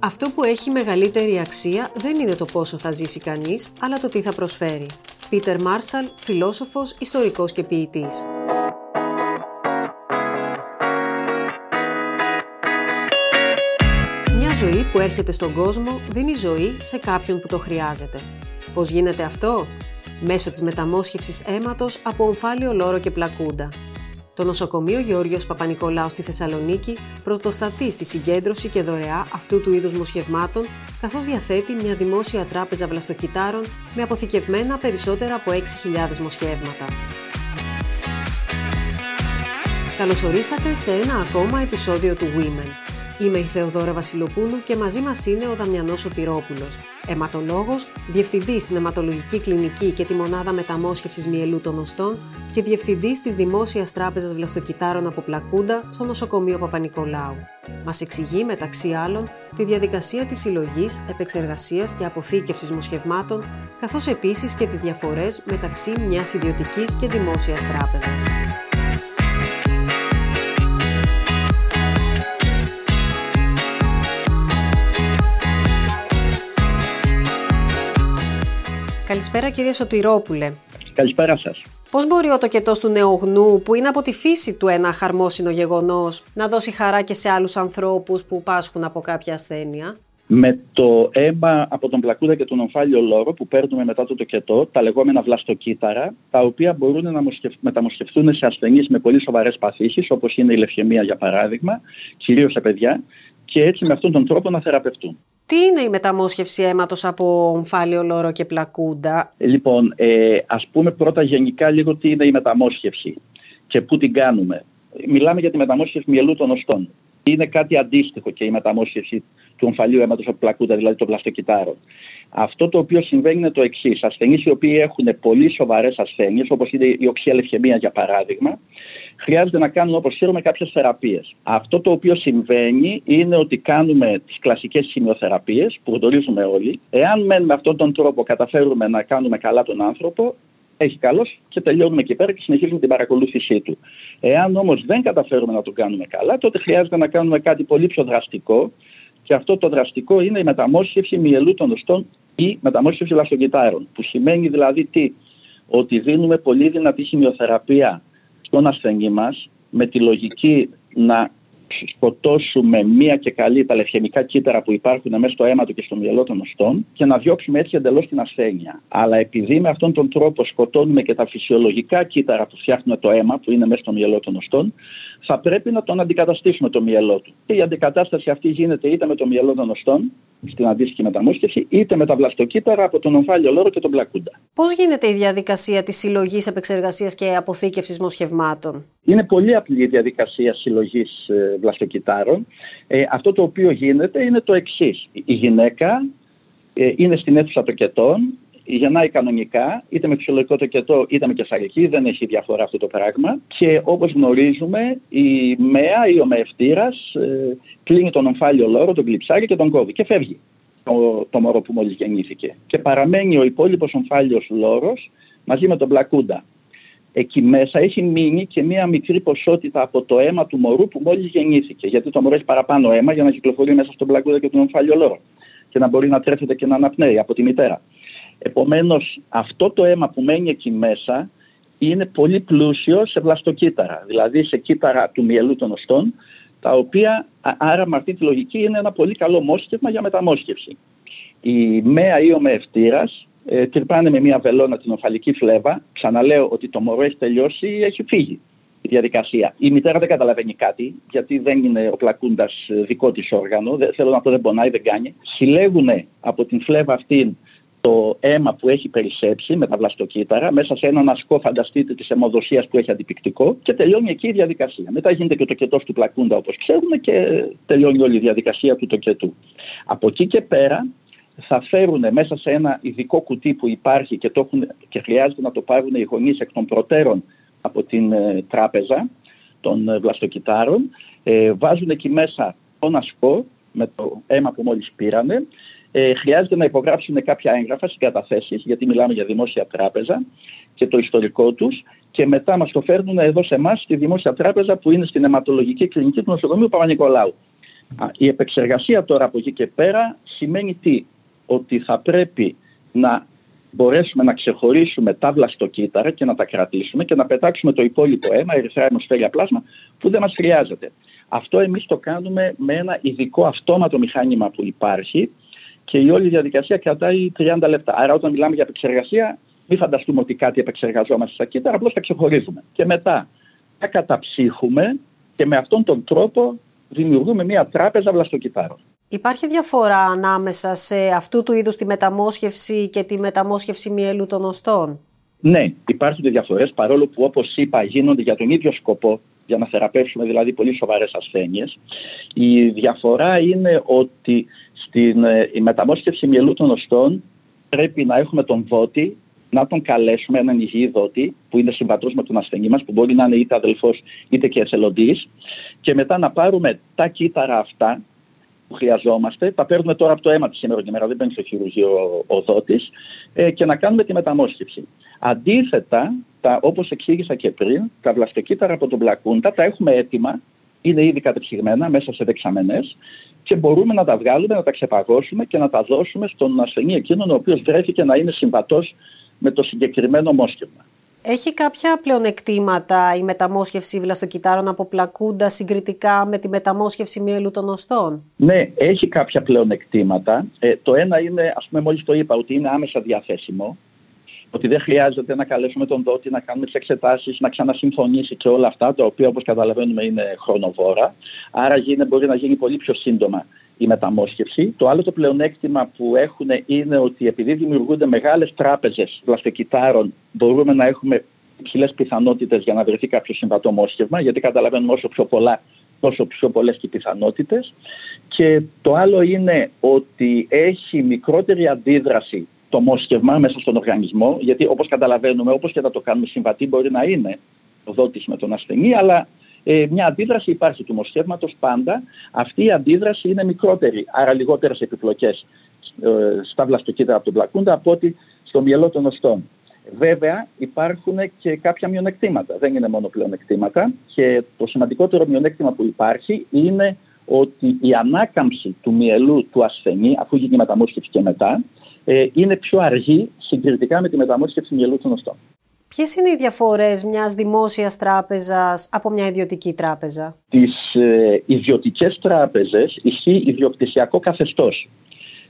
Αυτό που έχει μεγαλύτερη αξία δεν είναι το πόσο θα ζήσει κανείς, αλλά το τι θα προσφέρει. Πίτερ Μάρσαλ, φιλόσοφος, ιστορικός και ποιητής. Μια ζωή που έρχεται στον κόσμο δίνει ζωή σε κάποιον που το χρειάζεται. Πώς γίνεται αυτό; Μέσω της μεταμόσχευσης αίματος από ομφάλιο λόρο και πλακούντα. Το νοσοκομείο Γεώργιος Παπα-Νικολάου στη Θεσσαλονίκη πρωτοστατεί στη συγκέντρωση και δωρεά αυτού του είδους μοσχευμάτων, καθώς διαθέτει μια δημόσια τράπεζα βλαστοκυτάρων με αποθηκευμένα περισσότερα από 6.000 μοσχεύματα. Καλωσορίσατε σε ένα ακόμα επεισόδιο του Women, Είμαι η Θεοδόρα Βασιλοπούλου και μαζί μας είναι ο Δαμιανός Σωτηρόπουλος, αιματολόγος, διευθυντής στην αιματολογική κλινική και τη μονάδα μεταμόσχευσης μυελού των οστών και διευθυντής της Δημόσιας Τράπεζας Βλαστοκυτάρων από Πλακούντα στο νοσοκομείο Παπα-Νικολάου. Μας εξηγεί μεταξύ άλλων τη διαδικασία της συλλογής, επεξεργασίας και αποθήκευσης μοσχευμάτων, καθώς επίσης και τις διαφορές μεταξύ μιας ιδιωτικής και δημόσιας τράπεζας. Καλησπέρα κύριε Σωτηρόπουλε. Καλησπέρα σας. Πώς μπορεί ο τοκετός του νεογνού που είναι από τη φύση του ένα χαρμόσυνο γεγονός να δώσει χαρά και σε άλλους ανθρώπους που πάσχουν από κάποια ασθένεια; Με το αίμα από τον πλακούδα και τον ομφάλιο λόρο που παίρνουμε μετά το τοκετό, τα λεγόμενα βλαστοκύτταρα, τα οποία μπορούν να μεταμοσχευτούν σε ασθενείς με πολύ σοβαρές παθήσεις, όπως είναι η λευχαιμία για παράδειγμα, κυρίως σε παιδιά, και έτσι με αυτόν τον τρόπο να θεραπευτούν. Τι είναι η μεταμόσχευση αίματος από ομφάλιο λόρο και πλακούντα; Λοιπόν, ε, ας πούμε πρώτα γενικά λίγο τι είναι η μεταμόσχευση και πού την κάνουμε. Μιλάμε για τη μεταμόσχευση μυελού των οστών. Είναι κάτι αντίστοιχο και η μεταμόσχευση του ομφαλίου αίματος από πλακούντα, δηλαδή των πλαστοκυτάρων. Αυτό το οποίο συμβαίνει είναι το εξής. Ασθενείς οι οποίοι έχουν πολύ σοβαρές ασθένειες, όπως είναι η οξία λευχαιμία για παράδειγμα, χρειάζεται να κάνουν όπως ξέρουμε κάποιες θεραπείες. Αυτό το οποίο συμβαίνει είναι ότι κάνουμε τις κλασικές χημειοθεραπείες που γνωρίζουμε όλοι. Εάν με αυτόν τον τρόπο καταφέρουμε να κάνουμε καλά τον άνθρωπο, έχει καλώ και τελειώνουμε εκεί πέρα και συνεχίζουμε την παρακολούθησή του. Εάν όμως δεν καταφέρουμε να το κάνουμε καλά, τότε χρειάζεται να κάνουμε κάτι πολύ πιο δραστικό, και αυτό το δραστικό είναι η μεταμόσχευση μυελού των οστών ή μεταμόσχευση λαστοκυτάρων. Που σημαίνει δηλαδή τι, ότι δίνουμε πολύ δυνατή χημειοθεραπεία στον ασθενή μας με τη λογική να σκοτώσουμε μία και καλή τα λευχαιμικά κύτταρα που υπάρχουν μέσα στο αίμα του και στο μυαλό των οστών και να διώξουμε έτσι εντελώς την ασθένεια. Αλλά επειδή με αυτόν τον τρόπο σκοτώνουμε και τα φυσιολογικά κύτταρα που φτιάχνουν το αίμα, που είναι μέσα στο μυαλό των οστών, θα πρέπει να τον αντικαταστήσουμε το μυαλό του. Και η αντικατάσταση αυτή γίνεται είτε με το μυαλό των οστών, στην αντίστοιχη μεταμόσχευση, είτε με τα βλαστοκύτταρα από τον ομφάλιο λόρο και τον πλακούντα. Πώς γίνεται η διαδικασία της συλλογής, επεξεργασίας και αποθήκευσης μοσχευμάτων, Είναι πολύ απλή η διαδικασία συλλογής ε, βλαστοκυτάρων. Ε, αυτό το οποίο γίνεται είναι το εξής. Η γυναίκα ε, είναι στην αίθουσα τοκετών, γεννάει κανονικά, είτε με φυσιολογικό τοκετό είτε με κεφαλική, δεν έχει διαφορά αυτό το πράγμα. Και όπως γνωρίζουμε, η ΜΕΑ ή ο ΜΕΕΦΤήρα ε, κλείνει τον ομφάλιο λόρο, τον κλειψάρι και τον κόβει και φεύγει το, το μωρό που μόλις γεννήθηκε. Και παραμένει ο υπόλοιπος ομφάλιος λόρος μαζί με τον πλακούντα. Εκεί μέσα έχει μείνει και μία μικρή ποσότητα από το αίμα του μωρού που μόλις γεννήθηκε. Γιατί το μωρό έχει παραπάνω αίμα για να κυκλοφορεί μέσα στον πλακούντα και τον ομφάλιο λόρο. Και να μπορεί να τρέφεται και να αναπνέει από τη μητέρα. Επομένως αυτό το αίμα που μένει εκεί μέσα είναι πολύ πλούσιο σε βλαστοκύτταρα, δηλαδή σε κύτταρα του μυελού των οστών, τα οποία άρα με αυτή τη λογική είναι ένα πολύ καλό μόσχευμα για μεταμόσχευση. Η ΜΕΑ ή ο μεευτήρας ε, τρυπάνε με μια βελόνα την οφαλική φλέβα. Ξαναλέω ότι το μωρό έχει τελειώσει ή έχει φύγει η διαδικασία. Η μητέρα δεν καταλαβαίνει κάτι, γιατί δεν είναι ο πλακούντας δικό της όργανο. Δεν, θέλω να πω δεν πονάει, δεν κάνει. Συλλέγουν από την φλέβα αυτή το αίμα που έχει περισσέψει με τα βλαστοκύτταρα μέσα σε έναν ασκό, φανταστείτε, της αιμοδοσίας που έχει αντιπικτικό και τελειώνει εκεί η διαδικασία. Μετά γίνεται και το κετός του πλακούντα όπως ξέρουμε και τελειώνει όλη η διαδικασία του τοκετού. Από εκεί και πέρα θα φέρουν μέσα σε ένα ειδικό κουτί που υπάρχει και, το έχουν, και χρειάζεται να το πάρουν οι γονείς εκ των προτέρων από την ε, τράπεζα των ε, βλαστοκυτάρων. Ε, βάζουν εκεί μέσα τον ασκό με το αίμα που μόλις πήρανε ε, χρειάζεται να υπογράψουν κάποια έγγραφα συγκαταθέσει, γιατί μιλάμε για δημόσια τράπεζα και το ιστορικό τους, και μετά μας το φέρνουν εδώ σε εμάς, στη δημόσια τράπεζα που είναι στην αιματολογική κλινική του νοσοκομείου Παπα-Νικολάου. Η επεξεργασία τώρα από εκεί και πέρα σημαίνει τι, ότι θα πρέπει να μπορέσουμε να ξεχωρίσουμε τα βλαστοκύτταρα και να τα κρατήσουμε και να πετάξουμε το υπόλοιπο αίμα, ερυθρά αιμοσφαίρια πλάσμα, που δεν μας χρειάζεται. Αυτό εμείς το κάνουμε με ένα ειδικό αυτόματο μηχάνημα που υπάρχει και η όλη διαδικασία κρατάει 30 λεπτά. Άρα όταν μιλάμε για επεξεργασία, μην φανταστούμε ότι κάτι επεξεργαζόμαστε στα κύτταρα, απλώς τα ξεχωρίζουμε. Και μετά τα καταψύχουμε και με αυτόν τον τρόπο δημιουργούμε μια τράπεζα βλαστοκυτάρων. Υπάρχει διαφορά ανάμεσα σε αυτού του είδους τη μεταμόσχευση και τη μεταμόσχευση μυελού των οστών; Ναι, υπάρχουν διαφορές παρόλο που όπως είπα γίνονται για τον ίδιο σκοπό, για να θεραπεύσουμε δηλαδή πολύ σοβαρές ασθένειες. Η διαφορά είναι ότι στην ε, η μεταμόσχευση μυελού των οστών πρέπει να έχουμε τον δότη, να τον καλέσουμε έναν υγιή δότη που είναι συμβατός με τον ασθενή μας, που μπορεί να είναι είτε αδελφός είτε και εθελοντής, και μετά να πάρουμε τα κύτταρα αυτά που χρειαζόμαστε, τα παίρνουμε τώρα από το αίμα τη σήμερα και μέρα, δεν μπαίνει στο χειρουργείο ο δότης, ε, και να κάνουμε τη μεταμόσχευση. Αντίθετα, όπως εξήγησα και πριν, τα βλαστοκύτταρα από τον πλακούντα τα έχουμε έτοιμα, είναι ήδη κατεψυγμένα μέσα σε δεξαμενές και μπορούμε να τα βγάλουμε, να τα ξεπαγώσουμε και να τα δώσουμε στον ασθενή εκείνον ο οποίος βρέθηκε να είναι συμβατός με το συγκεκριμένο μόσχευμα. Έχει κάποια πλεονεκτήματα η μεταμόσχευση βλαστοκυτάρων από πλακούντα συγκριτικά με τη μεταμόσχευση μυελού των οστών; Ναι, έχει κάποια πλεονεκτήματα. Ε, το ένα είναι, ας πούμε μόλις το είπα, ότι είναι άμεσα διαθέσιμο. Ότι δεν χρειάζεται να καλέσουμε τον δότη, να κάνουμε τις εξετάσεις, να ξανασυμφωνήσει και όλα αυτά, τα οποία όπως καταλαβαίνουμε είναι χρονοβόρα. Άρα γίνει, μπορεί να γίνει πολύ πιο σύντομα η μεταμόσχευση. Το άλλο το πλεονέκτημα που έχουν είναι ότι επειδή δημιουργούνται μεγάλες τράπεζες πλαστοκυτάρων, μπορούμε να έχουμε υψηλές πιθανότητες για να βρεθεί κάποιο συμβατό μόσχευμα, γιατί καταλαβαίνουμε όσο πιο πολλά, τόσο πιο πολλές και οι πιθανότητες. Και το άλλο είναι ότι έχει μικρότερη αντίδραση το μόσχευμα μέσα στον οργανισμό, γιατί όπως καταλαβαίνουμε, όπως και να το κάνουμε συμβατή, μπορεί να είναι ο δότης με τον ασθενή, αλλά ε, μια αντίδραση υπάρχει του μοσχεύματος πάντα. Αυτή η αντίδραση είναι μικρότερη, άρα λιγότερες επιπλοκές ε, στα βλαστοκύτταρα από τον πλακούντα από ότι στο μυαλό των οστών. Βέβαια υπάρχουν και κάποια μειονεκτήματα, δεν είναι μόνο πλεονεκτήματα και το σημαντικότερο μειονέκτημα που υπάρχει είναι ότι η ανάκαμψη του μυελού του ασθενή, αφού γίνει η μεταμόσχευση και μετά, ε, είναι πιο αργή συγκριτικά με τη μεταμόσχευση μυελού των οστών. Ποιες είναι οι διαφορές μιας δημόσιας τράπεζας από μια ιδιωτική τράπεζα, Τις ε, ιδιωτικές τράπεζες ισχύει ιδιοκτησιακό καθεστώς.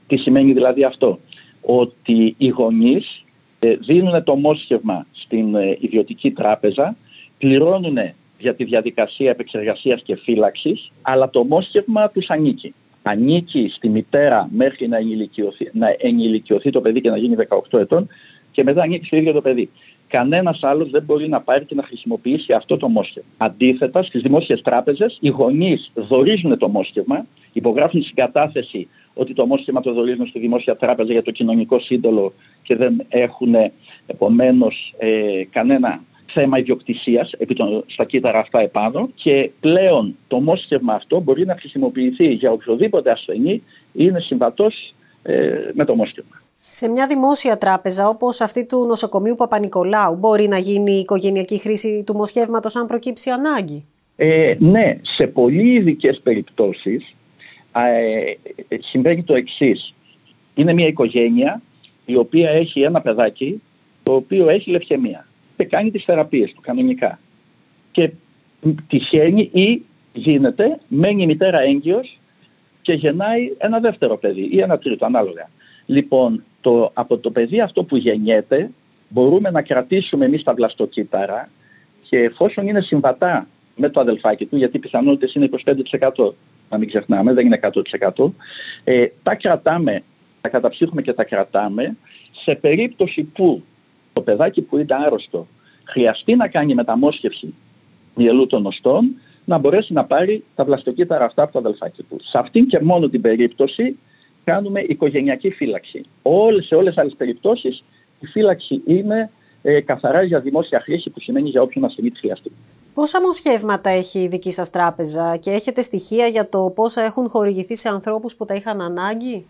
Τι σημαίνει δηλαδή αυτό, ότι οι γονείς ε, δίνουν το μόσχευμα στην ε, ιδιωτική τράπεζα, πληρώνουν για τη διαδικασία επεξεργασίας και φύλαξης, αλλά το μόσχευμα τους ανήκει. Ανήκει στη μητέρα μέχρι να ενηλικιωθεί, να ενηλικιωθεί το παιδί και να γίνει 18 ετών και μετά ανήκει στο ίδιο το παιδί κανένας άλλος δεν μπορεί να πάρει και να χρησιμοποιήσει αυτό το μόσχευμα. Αντίθετα, στις δημόσιες τράπεζες, οι γονείς δορίζουν το μόσχευμα, υπογράφουν συγκατάθεση ότι το μόσχευμα το δορίζουν στη δημόσια τράπεζα για το κοινωνικό σύντολο και δεν έχουν επομένως ε, κανένα θέμα ιδιοκτησίας στα κύτταρα αυτά επάνω και πλέον το μόσχευμα αυτό μπορεί να χρησιμοποιηθεί για οποιοδήποτε ασθενή είναι συμβατός ε, με το μόσχευμα. Σε μια δημόσια τράπεζα όπως αυτή του νοσοκομείου Παπα-Νικολάου μπορεί να γίνει η οικογενειακή χρήση του μοσχεύματος αν προκύψει ανάγκη; Ε, ναι, σε πολύ ειδικές περιπτώσεις ε, συμβαίνει το εξής. Είναι μια οικογένεια η οποία έχει ένα παιδάκι το οποίο έχει λευκαιμία και κάνει τις θεραπείες του κανονικά. Και τυχαίνει ή γίνεται, μένει η μητέρα έγκυος και γεννάει ένα δεύτερο παιδί ή ένα τρίτο ανάλογα. Λοιπόν, το, από το παιδί αυτό που γεννιέται μπορούμε να κρατήσουμε εμείς τα βλαστοκύτταρα και εφόσον είναι συμβατά με το αδελφάκι του, γιατί οι πιθανότητες είναι 25%, να μην ξεχνάμε, δεν είναι 100%, ε, τα κρατάμε, τα καταψύχουμε και τα κρατάμε σε περίπτωση που το παιδάκι που είναι άρρωστο χρειαστεί να κάνει μεταμόσχευση μυελού των οστών, να μπορέσει να πάρει τα βλαστοκύτταρα αυτά από το αδελφάκι του. Σε αυτήν και μόνο την περίπτωση κάνουμε οικογενειακή φύλαξη. Όλες, σε όλες τις άλλες περιπτώσεις η φύλαξη είναι ε, καθαρά για δημόσια χρήση που σημαίνει για όποιον ασθενή τη χρειαστεί. Πόσα μοσχεύματα έχει η δική σας τράπεζα και έχετε στοιχεία για το πόσα έχουν χορηγηθεί σε ανθρώπους που τα είχαν ανάγκη;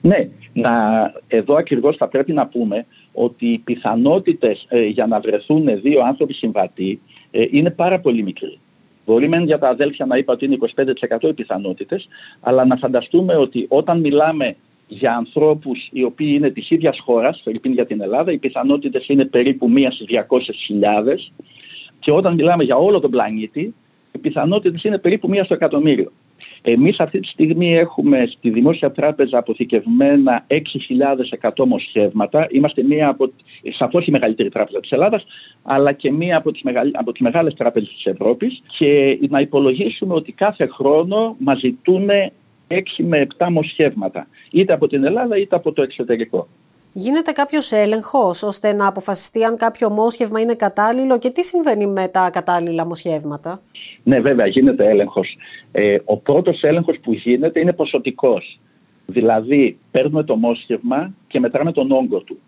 Ναι, να, εδώ ακριβώς θα πρέπει να πούμε ότι οι πιθανότητες ε, για να βρεθούν δύο άνθρωποι συμβατοί ε, είναι πάρα πολύ μικροί. Μπορεί μεν για τα αδέλφια να είπα ότι είναι 25% οι πιθανότητες, αλλά να φανταστούμε ότι όταν μιλάμε για ανθρώπους οι οποίοι είναι της ίδιας χώρας, Φερρυπίν για την Ελλάδα, οι πιθανότητες είναι περίπου μία στις 200.000. Και όταν μιλάμε για όλο τον πλανήτη, οι πιθανότητες είναι περίπου μία στο εκατομμύριο. Εμείς αυτή τη στιγμή έχουμε στη Δημόσια Τράπεζα αποθηκευμένα 6.100 μοσχεύματα. Είμαστε μία από, σαφώς η μεγαλύτερη τράπεζα της Ελλάδας, αλλά και μία από τις μεγαλ, από τις μεγάλες τράπεζες της Ευρώπης και να υπολογίσουμε ότι κάθε χρόνο μας ζητούν 6 με 7 μοσχεύματα, είτε από την Ελλάδα είτε από το εξωτερικό. Γίνεται κάποιος έλεγχος ώστε να αποφασιστεί αν κάποιο μόσχευμα είναι κατάλληλο και τι συμβαίνει με τα κατάλληλα μοσχεύματα. Ναι, βέβαια, γίνεται έλεγχος. Ε, ο πρώτος έλεγχος που γίνεται είναι ποσοτικός. Δηλαδή, παίρνουμε το μόσχευμα και μετράμε τον όγκο του.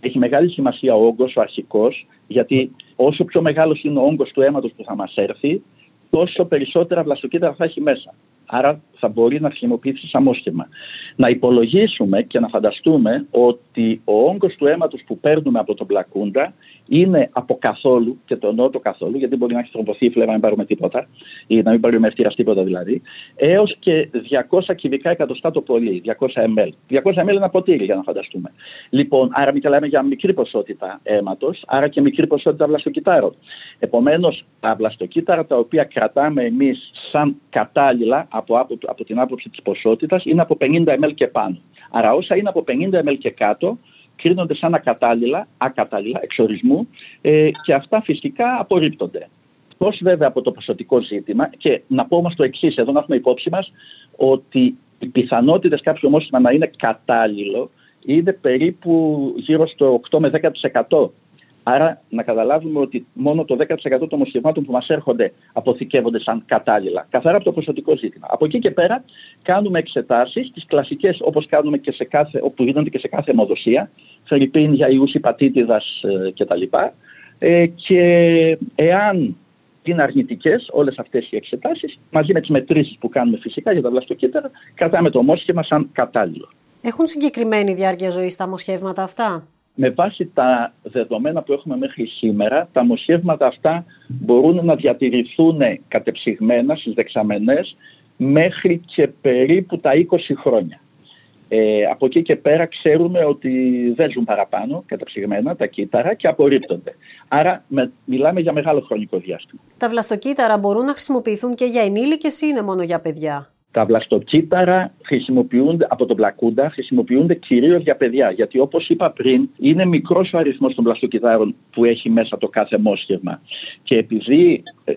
Έχει μεγάλη σημασία ο όγκος, ο αρχικός, γιατί όσο πιο μεγάλος είναι ο όγκος του αίματος που θα μας έρθει, τόσο περισσότερα βλαστοκύτταρα θα έχει μέσα. Άρα θα μπορεί να χρησιμοποιήσει σαν μόσχευμα. Να υπολογίσουμε και να φανταστούμε ότι ο όγκος του αίματος που παίρνουμε από τον πλακούντα είναι από καθόλου, και το εννοώ το καθόλου, γιατί μπορεί να έχει τροποθεί φλέβα να μην πάρουμε τίποτα, ή να μην πάρουμε ευθύρα τίποτα δηλαδή, έως και 200 κυβικά εκατοστά το πολύ, 200 ml. 200 ml είναι ένα ποτήρι, για να φανταστούμε. Λοιπόν, άρα μιλάμε για μικρή ποσότητα αίματος, άρα και μικρή ποσότητα βλαστοκυτάρων. Επομένως, τα βλαστοκύτταρα τα οποία κρατάμε εμείς σαν κατάλληλα από, από, από την άποψη της ποσότητας είναι από 50 ml και πάνω. Άρα όσα είναι από 50 ml και κάτω κρίνονται σαν ακατάλληλα, ακατάλληλα εξορισμού ε, και αυτά φυσικά απορρίπτονται. Πώς βέβαια από το ποσοτικό ζήτημα και να πω όμως το εξής, εδώ να έχουμε υπόψη μας ότι οι πιθανότητες κάποιο ομόσχημα να είναι κατάλληλο είναι περίπου γύρω στο 8 με 10%. Άρα να καταλάβουμε ότι μόνο το 10% των μοσχευμάτων που μας έρχονται αποθηκεύονται σαν κατάλληλα. Καθαρά από το ποσοτικό ζήτημα. Από εκεί και πέρα κάνουμε εξετάσεις, τις κλασικές όπως κάνουμε και σε κάθε, όπου γίνονται και σε κάθε αιμοδοσία, φερρυπίν για ιούς υπατήτηδας ε, κτλ. Ε, και εάν είναι αρνητικές όλες αυτές οι εξετάσεις, μαζί με τις μετρήσεις που κάνουμε φυσικά για τα βλαστοκύτταρα, κρατάμε το μόσχευμα σαν κατάλληλο. Έχουν συγκεκριμένη διάρκεια ζωής τα μοσχεύματα αυτά; Με βάση τα δεδομένα που έχουμε μέχρι σήμερα, τα μοσχεύματα αυτά μπορούν να διατηρηθούν κατεψυγμένα στις δεξαμενές μέχρι και περίπου τα 20 χρόνια. Ε, από εκεί και πέρα ξέρουμε ότι δεν ζουν παραπάνω καταψυγμένα τα κύτταρα και απορρίπτονται. Άρα με, μιλάμε για μεγάλο χρονικό διάστημα. Τα βλαστοκύτταρα μπορούν να χρησιμοποιηθούν και για ενήλικες ή είναι μόνο για παιδιά; Τα βλαστοκύτταρα χρησιμοποιούνται από τον πλακούντα, χρησιμοποιούνται κυρίως για παιδιά. Γιατί όπως είπα πριν, είναι μικρός ο αριθμός των βλαστοκυτάρων που έχει μέσα το κάθε μόσχευμα. Και επειδή ε,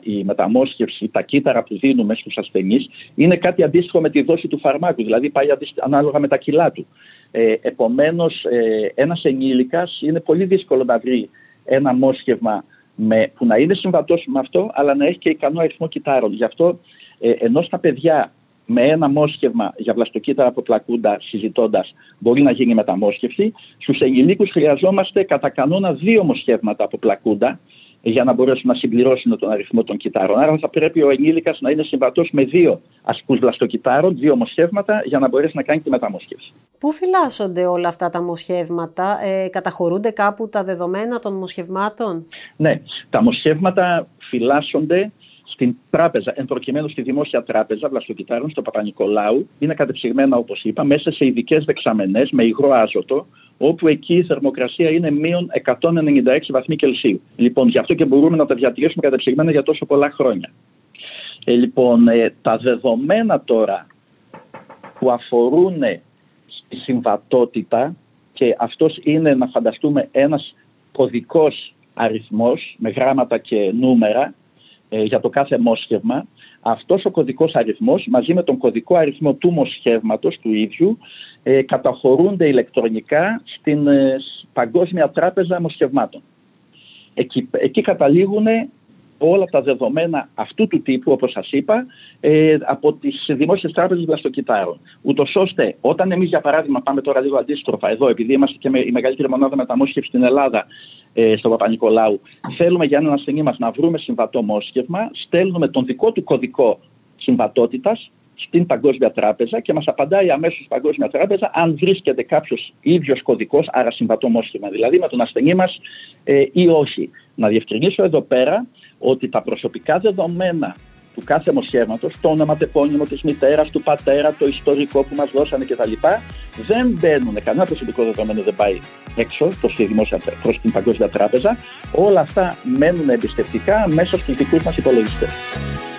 η μεταμόσχευση, τα κύτταρα που δίνουμε στους ασθενείς είναι κάτι αντίστοιχο με τη δόση του φαρμάκου, δηλαδή πάει ανάλογα με τα κιλά του. Ε, Επομένως, ε, ένας ενήλικας είναι πολύ δύσκολο να βρει ένα μόσχευμα με, που να είναι συμβατός με αυτό, αλλά να έχει και ικανό αριθμό κυτάρων. Γι' αυτό ε, ενώ στα παιδιά με ένα μόσχευμα για βλαστοκύτταρα από πλακούντα συζητώντας μπορεί να γίνει μεταμόσχευση, στους ενηλίκους χρειαζόμαστε κατά κανόνα δύο μοσχεύματα από πλακούντα για να μπορέσουν να συμπληρώσουν τον αριθμό των κυτάρων. Άρα θα πρέπει ο ενήλικας να είναι συμβατός με δύο ασκούς βλαστοκυτάρων, δύο μοσχεύματα, για να μπορέσει να κάνει τη μεταμόσχευση. Πού φυλάσσονται όλα αυτά τα μοσχεύματα, ε, καταχωρούνται κάπου τα δεδομένα των μοσχευμάτων; Ναι, τα μοσχεύματα φυλάσσονται στην τράπεζα, εν προκειμένου στη δημόσια τράπεζα Βλαστοκυτάρων, στο Παπα-Νικολάου, είναι κατεψυγμένα, όπως είπα, μέσα σε ειδικές δεξαμενές με υγρό άζωτο, όπου εκεί η θερμοκρασία είναι μείον 196 βαθμοί Κελσίου. Λοιπόν, γι' αυτό και μπορούμε να τα διατηρήσουμε κατεψυγμένα για τόσο πολλά χρόνια. Ε, λοιπόν, ε, τα δεδομένα τώρα που αφορούν στη συμβατότητα και αυτός είναι να φανταστούμε ένας κωδικός αριθμός με γράμματα και νούμερα ε, για το κάθε μόσχευμα, αυτός ο κωδικός αριθμός μαζί με τον κωδικό αριθμό του μοσχεύματος του ίδιου ε, καταχωρούνται ηλεκτρονικά στην ε, Παγκόσμια Τράπεζα Μοσχευμάτων. Εκεί, εκεί καταλήγουν όλα τα δεδομένα αυτού του τύπου, όπως σας είπα, ε, από τις δημόσιες τράπεζες βλαστοκυτάρων. Ούτως ώστε όταν εμείς για παράδειγμα πάμε τώρα λίγο αντίστροφα εδώ, επειδή είμαστε και με η μεγαλύτερη μονάδα μεταμόσχευσης στην Ελλάδα, ε, στο Παπα-Νικολάου, θέλουμε για έναν ασθενή μας να βρούμε συμβατό μόσχευμα, στέλνουμε τον δικό του κωδικό συμβατότητας στην Παγκόσμια Τράπεζα και μας απαντάει αμέσως η Παγκόσμια Τράπεζα αν βρίσκεται κάποιος ίδιος κωδικός, άρα συμβατό μόσχημα, δηλαδή με τον ασθενή μας ε, ή όχι. Να διευκρινίσω εδώ πέρα ότι τα προσωπικά δεδομένα του κάθε μοσχεύματος, το όνομα, το επώνυμο της μητέρας, του πατέρα, το ιστορικό που μας δώσανε κτλ. δεν μπαίνουν, κανένα προσωπικό δεδομένο δεν πάει έξω προς την Παγκόσμια Τράπεζα. Όλα αυτά μένουν εμπιστευτικά μέσα στους δικούς μας υπολογιστές.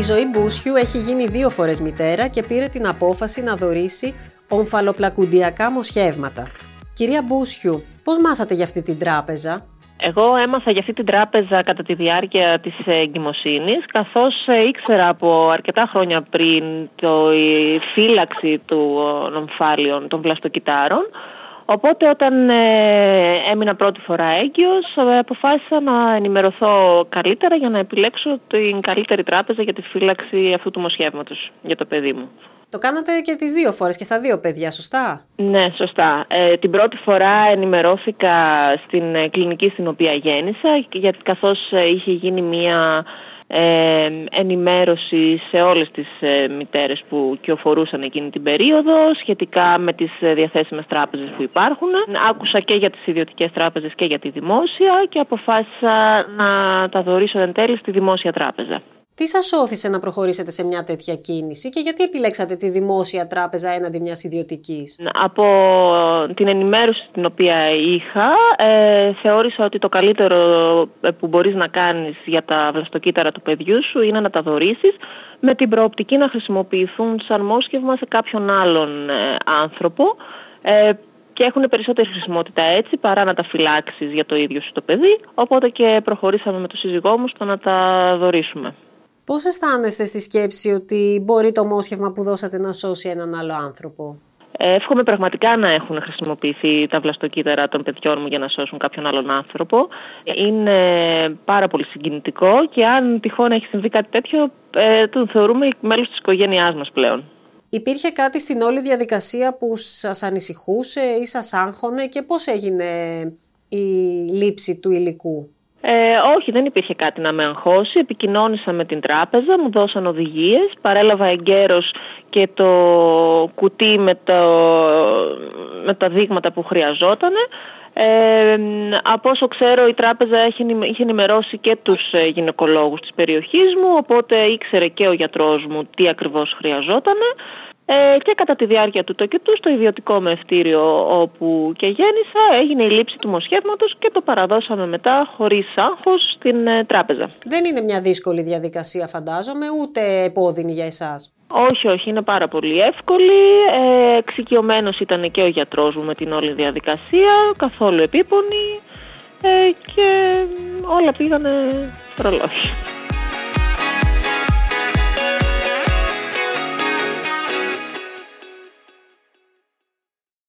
Η ζωή Μπούσιου έχει γίνει δύο φορές μητέρα και πήρε την απόφαση να δωρήσει ομφαλοπλακουντιακά μοσχεύματα. Κυρία Μπούσιου, πώς μάθατε για αυτή την τράπεζα; Εγώ έμαθα για αυτή την τράπεζα κατά τη διάρκεια της εγκυμοσύνης, καθώς ε, ήξερα από αρκετά χρόνια πριν το, η φύλαξη των ομφάλιων των βλαστοκυτάρων, Οπότε όταν ε, έμεινα πρώτη φορά έγκυος ε, αποφάσισα να ενημερωθώ καλύτερα για να επιλέξω την καλύτερη τράπεζα για τη φύλαξη αυτού του μοσχεύματος για το παιδί μου. Το κάνατε και τις δύο φορές και στα δύο παιδιά, σωστά; Ναι, σωστά. Ε, την πρώτη φορά ενημερώθηκα στην ε, κλινική στην οποία γέννησα γιατί καθώς είχε γίνει μία ε, ενημέρωση σε όλες τις ε, μητέρες που κυοφορούσαν εκείνη την περίοδο σχετικά με τις ε, διαθέσιμες τράπεζες που υπάρχουν. Άκουσα και για τις ιδιωτικές τράπεζες και για τη δημόσια και αποφάσισα να τα δωρήσω εν τέλει στη δημόσια τράπεζα. Τι σας όθησε να προχωρήσετε σε μια τέτοια κίνηση και γιατί επιλέξατε τη δημόσια τράπεζα έναντι μιας ιδιωτικής; Από την ενημέρωση την οποία είχα, ε, θεώρησα ότι το καλύτερο ε, που μπορείς να κάνεις για τα βλαστοκύτταρα του παιδιού σου είναι να τα δωρήσει με την προοπτική να χρησιμοποιηθούν σαν μόσχευμα σε κάποιον άλλον ε, άνθρωπο ε, και έχουν περισσότερη χρησιμότητα έτσι παρά να τα φυλάξεις για το ίδιο σου το παιδί. Οπότε και προχωρήσαμε με τον σύζυγό μου στο να τα δωρήσουμε. Πώς αισθάνεστε στη σκέψη ότι μπορεί το μόσχευμα που δώσατε να σώσει έναν άλλο άνθρωπο; Εύχομαι πραγματικά να έχουν χρησιμοποιηθεί τα βλαστοκύτταρα των παιδιών μου για να σώσουν κάποιον άλλον άνθρωπο. Είναι πάρα πολύ συγκινητικό και αν τυχόν έχει συμβεί κάτι τέτοιο, ε, τον θεωρούμε μέλος της οικογένειάς μας πλέον. Υπήρχε κάτι στην όλη διαδικασία που σας ανησυχούσε ή σας άγχωνε και πώς έγινε η λήψη του υλικού; Ε, όχι, δεν υπήρχε κάτι να με αγχώσει. Επικοινώνησα με την τράπεζα, μου δώσαν οδηγίες, παρέλαβα εγκαίρως και το κουτί με, το, με τα δείγματα που χρειαζόταν. Ε, από όσο ξέρω η τράπεζα είχε ενημερώσει και τους ε, γυναικολόγους της περιοχής μου, οπότε ήξερε και ο γιατρός μου τι ακριβώς χρειαζόταν. Ε, και κατά τη διάρκεια του τοκετού στο ιδιωτικό με όπου και γέννησα έγινε η λήψη του μοσχεύματος και το παραδώσαμε μετά χωρίς άγχος στην ε, τράπεζα. Δεν είναι μια δύσκολη διαδικασία φαντάζομαι ούτε επώδυνη για εσάς. Όχι, όχι, είναι πάρα πολύ εύκολη. Ε, εξοικειωμένος ήταν και ο γιατρός μου με την όλη διαδικασία, καθόλου επίπονη ε, και όλα πήγανε προλόγια.